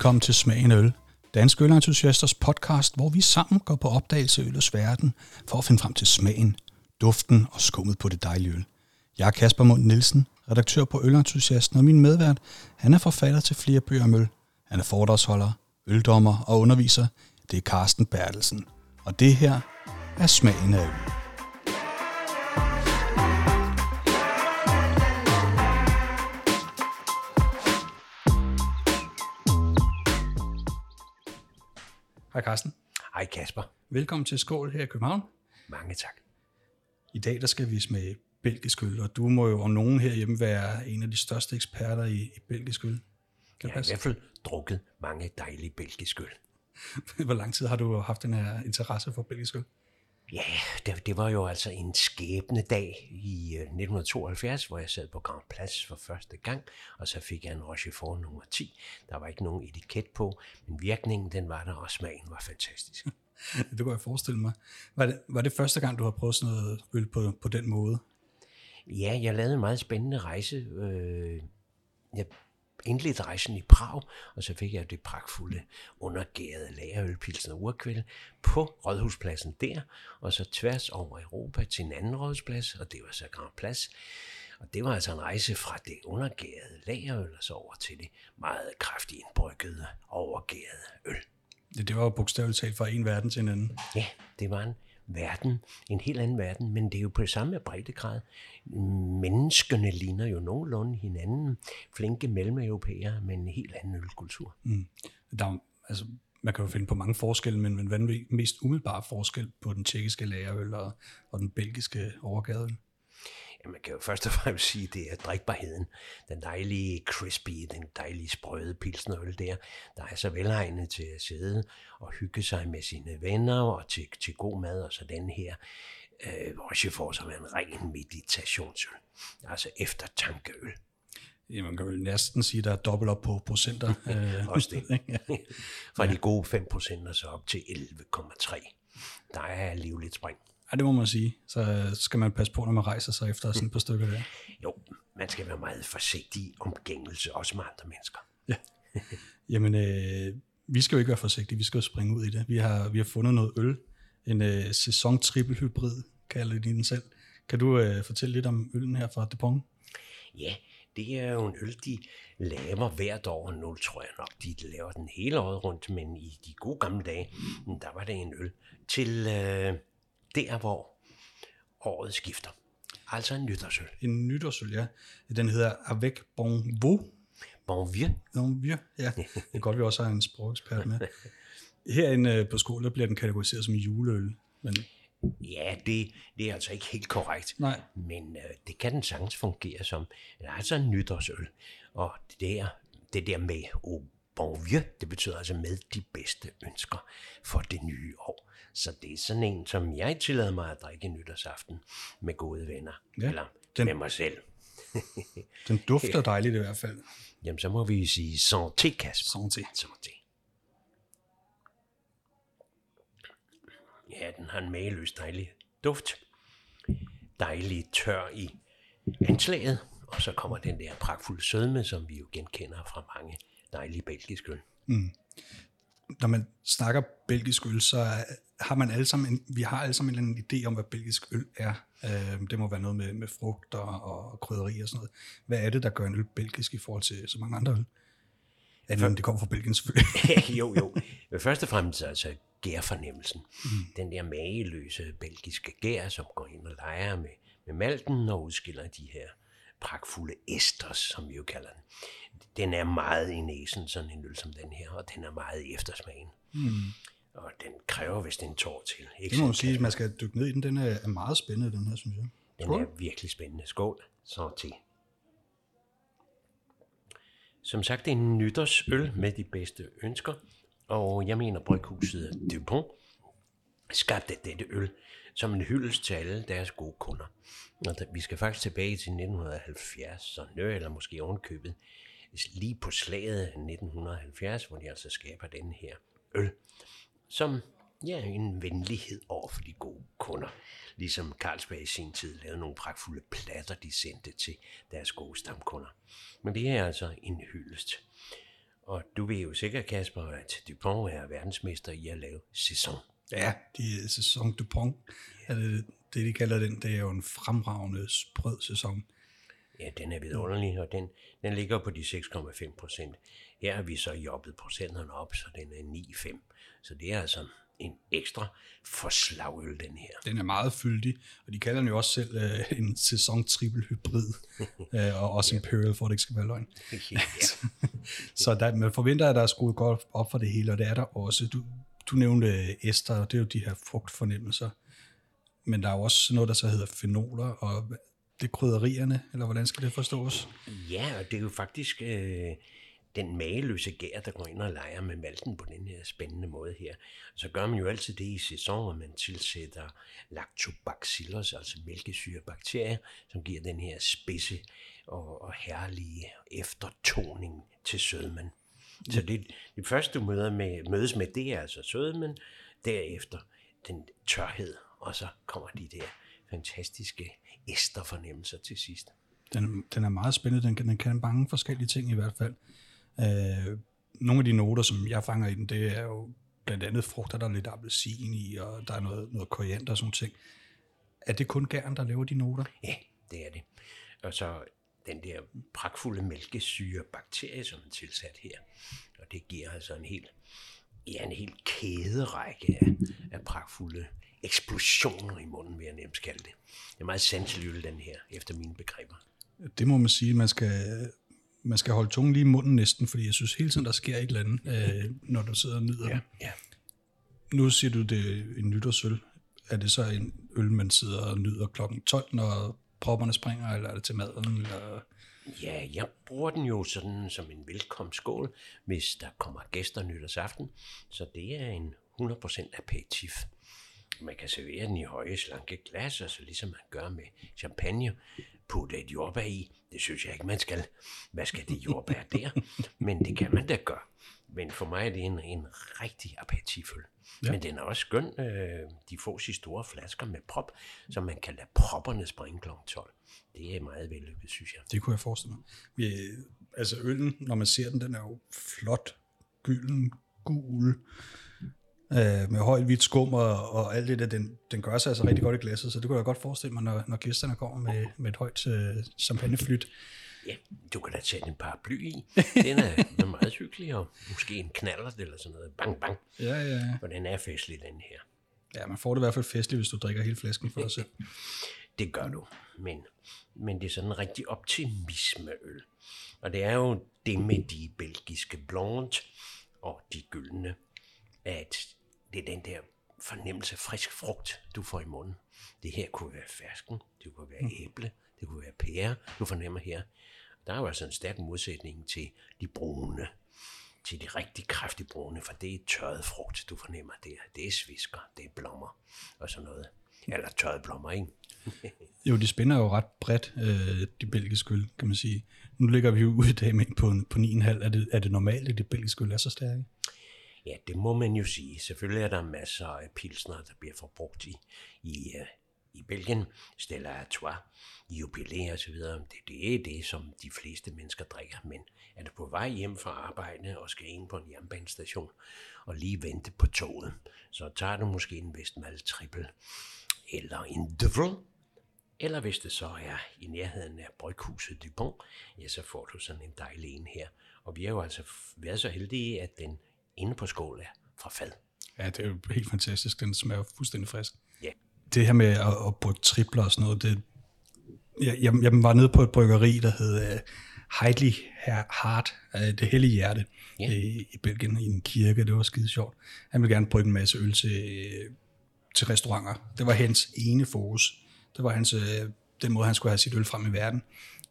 Velkommen til Smagen Øl, Danske Ølentusiasters podcast, hvor vi sammen går på opdagelse i ølets verden for at finde frem til smagen, duften og skummet på det dejlige øl. Jeg er Kasper Mund Nielsen, redaktør på Ølentusiasten, og min medvært, han er forfatter til flere bøger om øl. Han er foredragsholder, øldommer og underviser. Det er Carsten Bertelsen. Og det her er Smagen af Øl. Hej Carsten. Hej Kasper. Velkommen til Skål her i København. Mange tak. I dag der skal vi smage belgisk øl, og du må jo om nogen herhjemme være en af de største eksperter i, i belgisk øl. Kan Jeg har i hvert fald drukket mange dejlige belgiske øl. Hvor lang tid har du haft den her interesse for belgisk øl? Ja, det, det var jo altså en skæbne dag i øh, 1972, hvor jeg sad på Grand Place for første gang, og så fik jeg en Rochefort nummer 10. Der var ikke nogen etiket på, men virkningen den var der, og smagen var fantastisk. Det kunne jeg forestille mig. Var det, var det første gang, du har prøvet sådan noget øl på, på den måde? Ja, jeg lavede en meget spændende rejse. Øh, jeg indledte rejsen i Prag, og så fik jeg det pragtfulde undergærede lagerølpilsen og urkvæld på Rådhuspladsen der, og så tværs over Europa til en anden rådhusplads, og det var så Grand Plads. Og det var altså en rejse fra det undergærede lagerøl, og så over til det meget kraftigt indbryggede, overgærede øl. Det, det var jo bogstaveligt talt fra en verden til en anden. Ja, det var en verden, en helt anden verden, men det er jo på samme breddegrad. Menneskene ligner jo nogenlunde hinanden. Flinke mellemeuropæere men en helt anden ølkultur. Mm. Der, er altså, man kan jo finde på mange forskelle, men, men hvad er den mest umiddelbare forskel på den tjekkiske lagerøl og, og den belgiske overgadeøl? Ja, man kan jo først og fremmest sige, at det er drikbarheden. Den dejlige crispy, den dejlige sprøde pilsnerøl der, der er så velegnet til at sidde og hygge sig med sine venner og til, til god mad. Og så den her øh, Rochefort, som er en ren meditationsøl. Altså eftertankeøl. Ja, man kan jo næsten sige, at der er dobbelt op på procenter. øh, Også det. Fra de gode 5% og så op til 11,3. Der er livligt spring. Ja, det må man sige. Så skal man passe på, når man rejser sig efter sådan et par stykker der. Jo, man skal være meget forsigtig i omgængelse, også med andre mennesker. Jamen, øh, vi skal jo ikke være forsigtige, vi skal jo springe ud i det. Vi har, vi har fundet noget øl, en øh, sæson triple hybrid, kalder de den selv. Kan du øh, fortælle lidt om øllen her fra Dupont? Ja, det er jo en øl, de laver hvert år. Nu tror jeg nok, de laver den hele året rundt, men i de gode gamle dage, der var det en øl til øh, der, hvor året skifter. Altså en nytårsøl. En nytårsøl, ja. Den hedder Avec Bon Vaux. Bon vieux. Bon Vieux, ja. Det er godt, vi også har en sprogekspert med. Herinde øh, på skolen der bliver den kategoriseret som juleøl. Men Ja, det, det er altså ikke helt korrekt. nej, Men øh, det kan den sagtens fungere som altså en nytårsøl. Og det der, det der med au vieux, det betyder altså med de bedste ønsker for det nye år. Så det er sådan en, som jeg tillader mig at drikke nytårsaften med gode venner. Ja, Eller den- med mig selv. den dufter dejligt i hvert fald. Jamen, så må vi sige santé, Kasper. Santé. Santé. Ja, den har en mageløs dejlig duft. Dejlig tør i anslaget. Og så kommer den der pragtfulde sødme, som vi jo genkender fra mange dejlige belgiske øl. Når man snakker belgisk øl, så har man alle sammen en, vi har alle sammen en eller anden idé om, hvad belgisk øl er. Øh, det må være noget med, med frugter og krydderi og sådan noget. Hvad er det, der gør en øl belgisk i forhold til så mange andre øl? Andet end det kommer fra Belgien selvfølgelig. jo, jo. Men først og fremmest altså gærfornemmelsen. Mm. Den der mageløse belgiske gær, som går ind og leger med, med malten og udskiller de her pragtfulde esters, som vi jo kalder den. Den er meget i næsen, sådan en øl som den her, og den er meget i eftersmagen. Mm. Og den kræver vist en tår til. Ikke Det må man sige, at man skal dykke ned i den. Den er er meget spændende, den her, synes jeg. Den Skål. er virkelig spændende. Skål. Så til. Som sagt, det er en nytårsøl med de bedste ønsker, og jeg mener, bryghuset Dupont skabte dette øl som en hyldest til alle deres gode kunder. Og da- vi skal faktisk tilbage til 1970, så nø, eller måske ovenkøbet, lige på slaget 1970, hvor de altså skaber den her øl, som ja, en venlighed over for de gode kunder. Ligesom Carlsberg i sin tid lavede nogle pragtfulde platter, de sendte til deres gode stamkunder. Men det er altså en hyldest. Og du ved jo sikkert, Kasper, at Dupont er verdensmester i at lave sæson. Ja, de sæson Dupont, er det, det de kalder den, det er jo en fremragende sprød sæson. Ja, den er vidunderlig, og den, den ligger på de 6,5 procent. Her har vi så jobbet procenterne op, så den er 9,5. Så det er altså en ekstra forslagøl, den her. Den er meget fyldig, og de kalder den jo også selv øh, en sæson triple hybrid, øh, og også Imperial, for at det ikke skal være løgn. ja. Så der, man forventer, at der er skruet godt op for det hele, og det er der også. Du, du nævnte øh, ester, og det er jo de her frugtfornemmelser. Men der er jo også noget, der så hedder fenoler, og det er krydderierne, eller hvordan skal det forstås? Ja, og det er jo faktisk øh, den mageløse gær, der går ind og leger med malten på den her spændende måde her. Så gør man jo altid det i sæsonen, man tilsætter lactobacillus, altså mælkesyrebakterier, som giver den her spidse og, og herlige eftertoning til sødmen. Så det, det første, du møder med, mødes med, det er altså sødmen, derefter den tørhed, og så kommer de der fantastiske esterfornemmelser til sidst. Den, den er meget spændende, den, den kan mange forskellige ting i hvert fald. Øh, nogle af de noter, som jeg fanger i den, det er jo blandt andet frugter, der er lidt appelsin i, og der er noget, noget koriander og sådan ting. Er det kun gæren, der laver de noter? Ja, det er det. Og så den der pragtfulde mælkesyre bakterie, som er tilsat her. Og det giver altså en hel, ja, en hel kæderække af, af pragtfulde eksplosioner i munden, vil jeg nemt kalde det. Det er meget sanselig øl, den her, efter mine begreber. Det må man sige, man skal, man skal holde tungen lige i munden næsten, fordi jeg synes hele tiden, der sker et eller andet, øh, når du sidder og nyder ja. ja. Nu siger du, det er en nytårsøl. Er det så en øl, man sidder og nyder klokken 12, når propperne springer, eller er det til maden? Eller... Ja, jeg bruger den jo sådan som en velkomstskål, hvis der kommer gæster nytårsaften. Så det er en 100% aperitif. Man kan servere den i høje, slanke glas, og så ligesom man gør med champagne, putte et jordbær i. Det synes jeg ikke, man skal. Hvad skal det jordbær der? Men det kan man da gøre. Men for mig er det en, en rigtig aperitiføl. Ja. Men den er også skøn. Øh, de får i store flasker med prop, så man kan lade propperne springe kl. 12. Det er meget vellykket, synes jeg. Det kunne jeg forestille mig. Vi, altså øllen, når man ser den, den er jo flot, gylden, gul, øh, med højt hvidt skum og, og alt det der. Den, den gør sig altså rigtig godt i glasset, så det kunne jeg godt forestille mig, når, når gæsterne kommer med, med et højt øh, champagneflyt. Ja, du kan da tage en paraply i. Den er, den er meget hyggelig, og måske en knaller eller sådan noget. Bang, bang. Ja, ja, ja. Og den er festlig, den her. Ja, man får det i hvert fald festligt, hvis du drikker hele flasken for dig selv. Det gør du, men, men det er sådan en rigtig optimismeøl. Og det er jo det med de belgiske blonde og de gyldne, at det er den der fornemmelse af frisk frugt, du får i munden. Det her kunne være fersken, det kunne være æble, det kunne være pære, du fornemmer her. Der er jo altså en stærk modsætning til de brune, til de rigtig kraftige brune, for det er tørret frugt, du fornemmer der. Det er svisker, det er blommer og sådan noget. Eller tørrede blommer, ikke? Jo, de spænder jo ret bredt, øh, de belgiske øl, kan man sige. Nu ligger vi jo ude i dag med en på, på 9,5. Er det, er det normalt, at de belgiske øl er så stærke? Ja, det må man jo sige. Selvfølgelig er der masser af pilsner, der bliver forbrugt i, i, øh, i Belgien. Stella Artois, jubilæer og så videre. Det, det er det, som de fleste mennesker drikker. Men er du på vej hjem fra arbejde og skal ind på en jernbanestation og lige vente på toget, så tager du måske en Vestmal Triple eller en Duvel. Eller hvis det så er i nærheden af bryghuset Dupont, ja, så får du sådan en dejlig en her. Og vi har jo altså været så heldige, at den inde på skål er fra fad. Ja, det er jo helt fantastisk. Den smager fuldstændig frisk. Ja. Det her med at, at brygge tripler og sådan noget, det, jeg, jeg, jeg var nede på et bryggeri, der hed uh, Heidlich Hart, uh, det hellige hjerte, Ja. i, i Belgien, i en kirke. Det var skide sjovt. Han ville gerne brygge en masse øl til, øh, til restauranter. Det var hans ene fokus. Det var hans, øh, den måde, han skulle have sit øl frem i verden.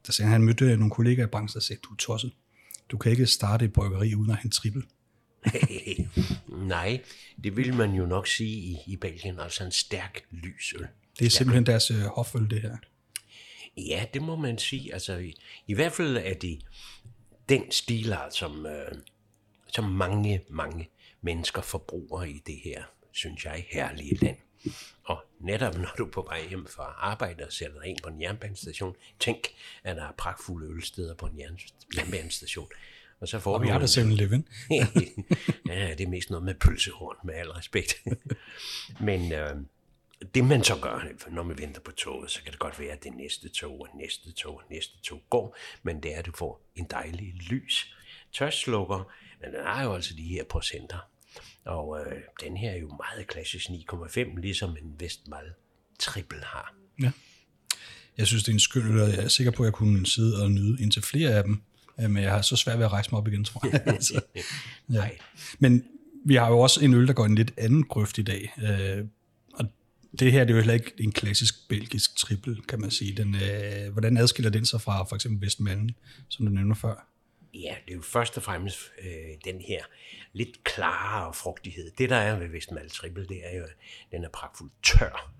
Der sagde han, han mødte nogle kollegaer i branchen, der sagde, du er tosset. Du kan ikke starte et bryggeri uden at have en trippel. Nej, det vil man jo nok sige i, i Belgien, altså en stærk lysøl. Det er simpelthen deres øh, hoføl, det her. Ja, det må man sige. Altså, i, i hvert fald er det den stilart, som, øh, som mange, mange mennesker forbruger i det her, synes jeg, herlige land. Og netop når du er på vej hjem fra arbejde og sætter dig ind på en jernbanestation, tænk, at der er pragtfulde ølsteder på en jern- jernbanestation. Og så får Og vi har da 7-Eleven. ja, det er mest noget med pølsehorn, med al respekt. Men øh, det man så gør, når man venter på toget, så kan det godt være, at det næste tog og næste tog og næste tog går, men det er, at du får en dejlig lys tørstslukker, men den har jo altså de her procenter. Og øh, den her er jo meget klassisk 9,5, ligesom en Vestmal triple har. Ja. Jeg synes, det er en skøn og jeg er sikker på, at jeg kunne sidde og nyde indtil flere af dem. Øh, Men jeg har så svært ved at rejse mig op igen, tror jeg. altså, ja. Nej. Men vi har jo også en øl, der går en lidt anden grøft i dag. Øh, og det her det er jo heller ikke en klassisk belgisk triple, kan man sige. Den, øh, hvordan adskiller den sig fra for eksempel Vestmalen, som du nævner før? Ja, det er jo først og fremmest øh, den her lidt klarere frugtighed. Det, der er ved Vestmal Triple, det er jo, at den er pragtfuldt tør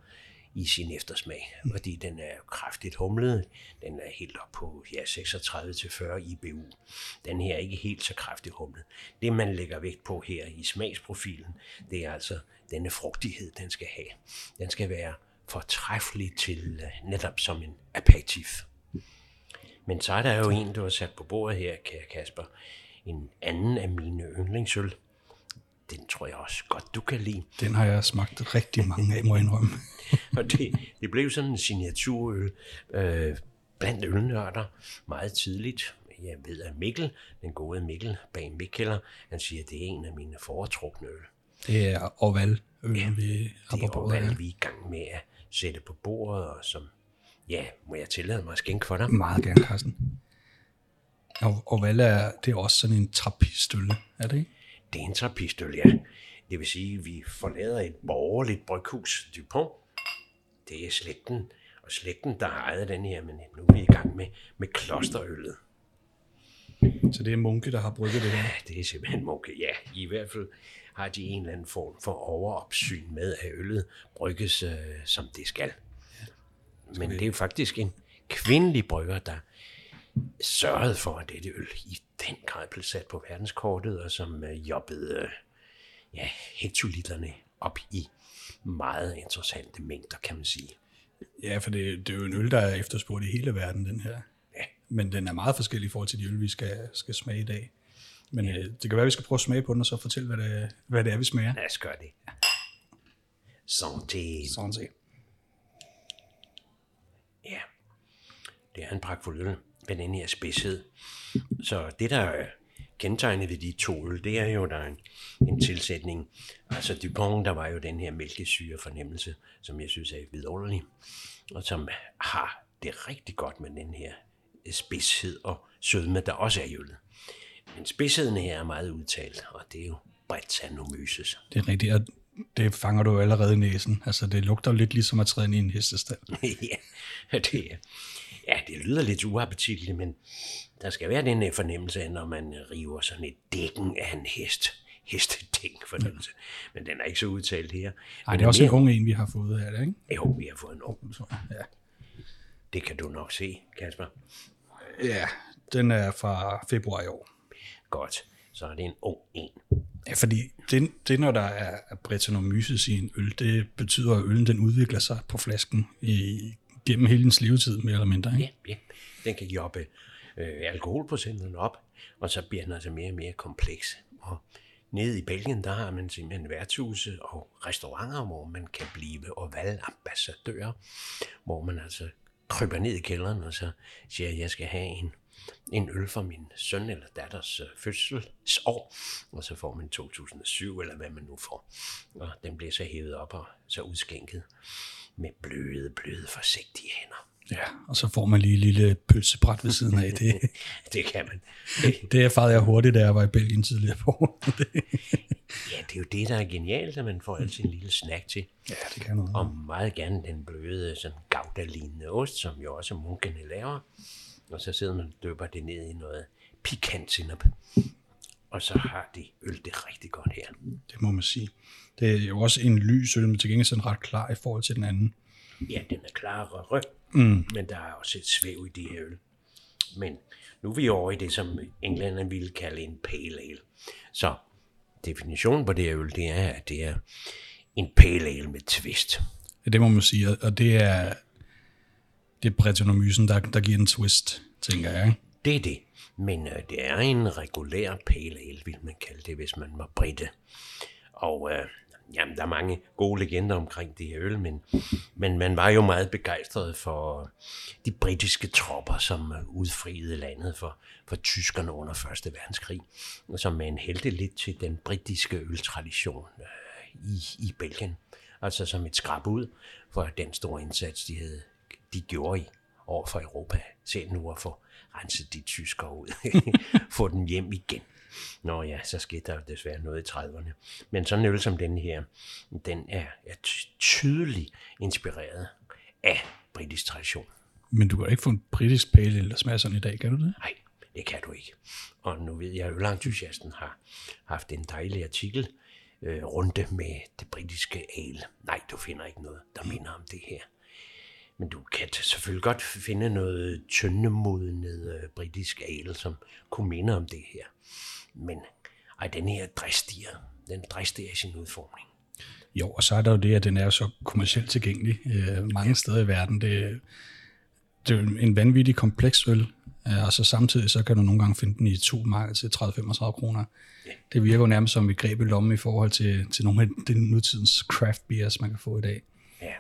i sin eftersmag, fordi den er kraftigt humlet. Den er helt op på ja, 36-40 IBU. Den her er ikke helt så kraftigt humlet. Det, man lægger vægt på her i smagsprofilen, det er altså denne frugtighed, den skal have. Den skal være fortræffelig til øh, netop som en aperitif. Men så er der jo en, du har sat på bordet her, kære Kasper. En anden af mine yndlingsøl. Den tror jeg også godt, du kan lide. Den har jeg smagt rigtig mange af, må jeg indrømme. Og det, det blev sådan en signaturøl øh, blandt ølnørder meget tidligt. Jeg ved, at Mikkel, den gode Mikkel bag Mikkeller, han siger, at det er en af mine foretrukne øl. Det er Orval, øl, ja, vi har Det på er her. vi er i gang med at sætte på bordet, og som, ja, må jeg tillade mig at skænke for dig? Meget gerne, Carsten. Og Orval er, det er også sådan en trappistølle, er det ikke? Det er en trappistøl, ja. Det vil sige, at vi forlader et borgerligt bryghus, Dupont. Det er slægten, og slægten, der har ejet den her, men nu er vi i gang med, med klosterøllet. Så det er Munke, der har brygget det her. Det er simpelthen munke. Ja, i hvert fald har de en eller anden form for overopsyn med, at øllet brygges, øh, som det skal. Men det er faktisk en kvindelig brygger, der sørgede for, at dette øl i den grad blev sat på verdenskortet, og som øh, jobbede øh, ja, hektoliterne op i meget interessante mængder, kan man sige. Ja, for det, det er jo en øl, der er efterspurgt i hele verden, den her. Ja. Men den er meget forskellig i forhold til de øl, vi skal, skal smage i dag. Men ja. øh, det kan være, at vi skal prøve at smage på den, og så fortælle, hvad det, hvad det er, vi smager. Lad os gøre det. Santé. Sådan set. Ja, det er en pragtfuld øl med den her spidshed. Så det, der er kendetegnet ved de to øl, det er jo, der er en, en tilsætning. Altså Dupont, der var jo den her mælkesyre fornemmelse, som jeg synes er vidunderlig, og som har det rigtig godt med den her spidshed og sødme, der også er i øllet. Men spidsheden her er meget udtalt, og det er jo Brettanomyces. Det er rigtigt, og det fanger du allerede i næsen. Altså, det lugter lidt ligesom at træde ind i en hestestald. ja, det er, ja, det lyder lidt uappetitligt, men der skal være den her fornemmelse af, når man river sådan et dækken af en hest. Hestedæk fornemmelse. Men den er ikke så udtalt her. Nej, Men det er også en mere- ung en, vi har fået her, ikke? Jo, vi har fået en ung. Ja. Det kan du nok se, Kasper. ja, den er fra februar i år. Godt. Så er det en ung en. Ja, fordi det, det når der er Brettanomyces i en øl, det betyder, at øllen den udvikler sig på flasken i, gennem hele dens levetid, mere eller mindre. Ikke? Ja, ja. Den kan jobbe øh, alkoholprocenten op, og så bliver den altså mere og mere kompleks. Og nede i Belgien, der har man simpelthen værtshuse og restauranter, hvor man kan blive Oval-ambassadør, hvor man altså kryber ned i kælderen og så siger, at jeg skal have en, en øl for min søn eller datters øh, fødselsår, og så får man 2007, eller hvad man nu får. Og den bliver så hævet op og så udskænket med bløde, bløde, forsigtige hænder. Ja, og så får man lige et lille pølsebræt ved siden af. Det, Det kan man. det erfarede jeg hurtigt, da jeg var i Belgien tidligere på. året. Ja, det er jo det, der er genialt, at man får altid en lille snack til. ja, det kan noget. Og meget gerne den bløde, sådan gouda-lignende ost, som jo også munkene laver. Og så sidder man og døber det ned i noget pikant sinop. Og så har de øl det rigtig godt her. Det må man sige. Det er jo også en lys øl, men til gengæld sådan ret klar i forhold til den anden. Ja, den er klar og rød, mm. men der er også et svæv i de her øl. Men nu er vi over i det, som englænderne ville kalde en pale ale. Så definitionen på det her øl, det er, at det er en pale ale med twist. Ja, det må man sige, og- det er, det er der, der giver en twist, tænker jeg. Det er det. Men øh, det er en regulær pale ale, vil man kalde det, hvis man var britte. Og øh, jamen, der er mange gode legender omkring det her øl, men, men man var jo meget begejstret for de britiske tropper, som øh, udfriede landet for, for tyskerne under 1. verdenskrig, som man hældte lidt til den britiske øltradition øh, i, i Belgien. Altså som et skrab ud for den store indsats, de, havde, de gjorde i over for Europa. Se nu at få renset de tyskere ud. få dem hjem igen. Nå ja, så skete der desværre noget i 30'erne. Men sådan en øl som den her, den er, er tydeligt inspireret af britisk tradition. Men du kan ikke få en britisk pale ale, der smager sådan i dag, kan du det? Nej, det kan du ikke. Og nu ved jeg, at ølentusiasten har haft en dejlig artikel øh, runde med det britiske ale. Nej, du finder ikke noget, der minder om det her. Men du kan selvfølgelig godt finde noget tyndemodnet øh, britisk ale, som kunne minde om det her. Men ej, den her dristiger, den dristiger i sin udformning. Jo, og så er der jo det, at den er så kommercielt tilgængelig øh, mange steder i verden. Det, det er en vanvittig kompleks øl, øh, og så samtidig så kan du nogle gange finde den i to marked til 30-35 kroner. Ja. Det virker jo nærmest som et greb i lommen i forhold til, til nogle af de nutidens craft beers, man kan få i dag. Ja,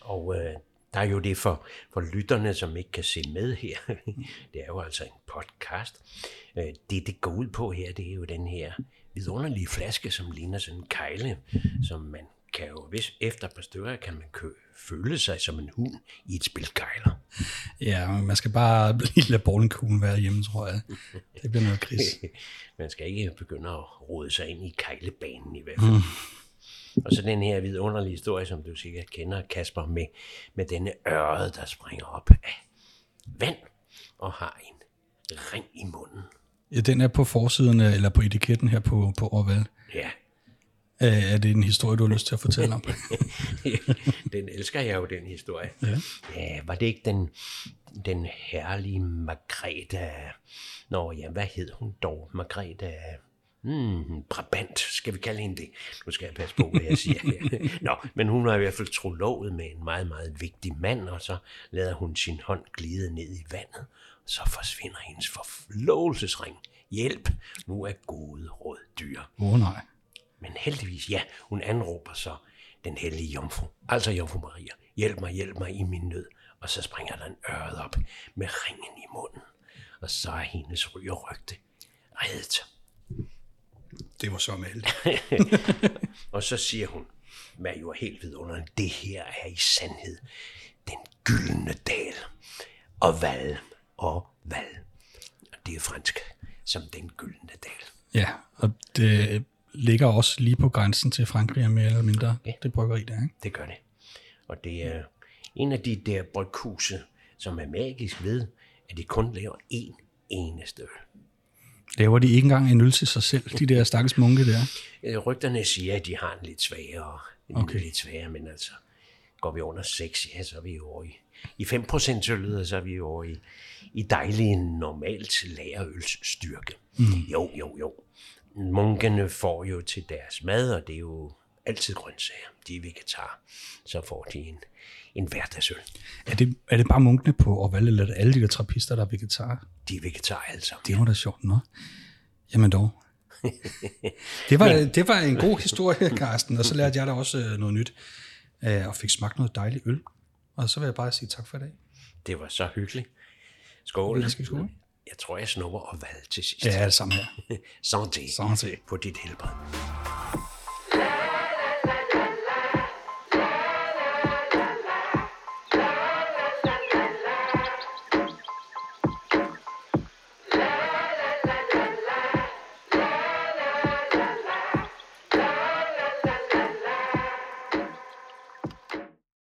og øh, der er jo det for, for lytterne, som ikke kan se med her. det er jo altså en podcast. Øh, det, det går ud på her, det er jo den her vidunderlige flaske, som ligner sådan en kejle, som man kan jo, hvis efter et par stykker, kan man kø, føle sig som en hund i et spil kejler. Ja, man skal bare lige lade bowlingkuglen være hjemme, tror jeg. Det bliver noget gris. man skal ikke begynde at rode sig ind i kejlebanen i hvert fald. Mm. Og så den her vidunderlige historie, som du sikkert kender, Kasper, med, med denne ørred, der springer op af vand og har en ring i munden. Ja, den er på forsiden, eller på etiketten her på, på Orval. Ja. Er det en historie, du har lyst til at fortælle om? den elsker jeg jo, den historie. Ja. ja var det ikke den, den herlige Margrethe... Nå ja, hvad hed hun dog? Margrethe Hmm, Brabant, skal vi kalde hende det? Nu skal jeg passe på, hvad jeg siger. Nå, men hun var i hvert fald trolovet med en meget, meget vigtig mand, og så lader hun sin hånd glide ned i vandet, så forsvinder hendes forlovelsesring. Hjælp, nu er gode råd dyr. Åh oh, nej. Men heldigvis, ja, hun anråber så den hellige jomfru, altså jomfru Maria. Hjælp mig, hjælp mig i min nød. Og så springer der en øret op med ringen i munden. Og så er hendes ryg og rygte reddet. Det var så med Og så siger hun, hvad jo er helt vidunderligt, det her er i sandhed den gyldne dal. Og valg og valg. Det er fransk som den gyldne dal. Ja, og det ligger også lige på grænsen til Frankrig, mere eller mindre, ja. det bryggeri der, ikke? Det gør det. Og det er en af de der bryghuse, som er magisk ved, at de kun laver én eneste øl. Laver de ikke engang en øl til sig selv, de der stakkels munke der? Øh, rygterne siger, at de har en lidt svagere, en okay. lidt svagere, men altså, går vi under 6, ja, så er vi over i, i 5% øllet, så er vi over i, i dejlig normalt lagerølsstyrke. Mm. Jo, jo, jo. Munkene får jo til deres mad, og det er jo altid grøntsager. De er vegetar. Så får de en, en hverdagsøl. Er det, er det bare munkene på Orval, eller er det alle de der trappister, der er vegetar? De er vegetar alle sammen. Det var da sjovt, nå. Jamen dog. det, var, det var en god historie, Carsten, og så lærte jeg da også øh, noget nyt, øh, og fik smagt noget dejligt øl. Og så vil jeg bare sige tak for i dag. Det var så hyggeligt. Skål. Skal skål. Jeg tror, jeg snupper og valg til sidst. Ja, det samme her. Santé. Santé. På dit helbred.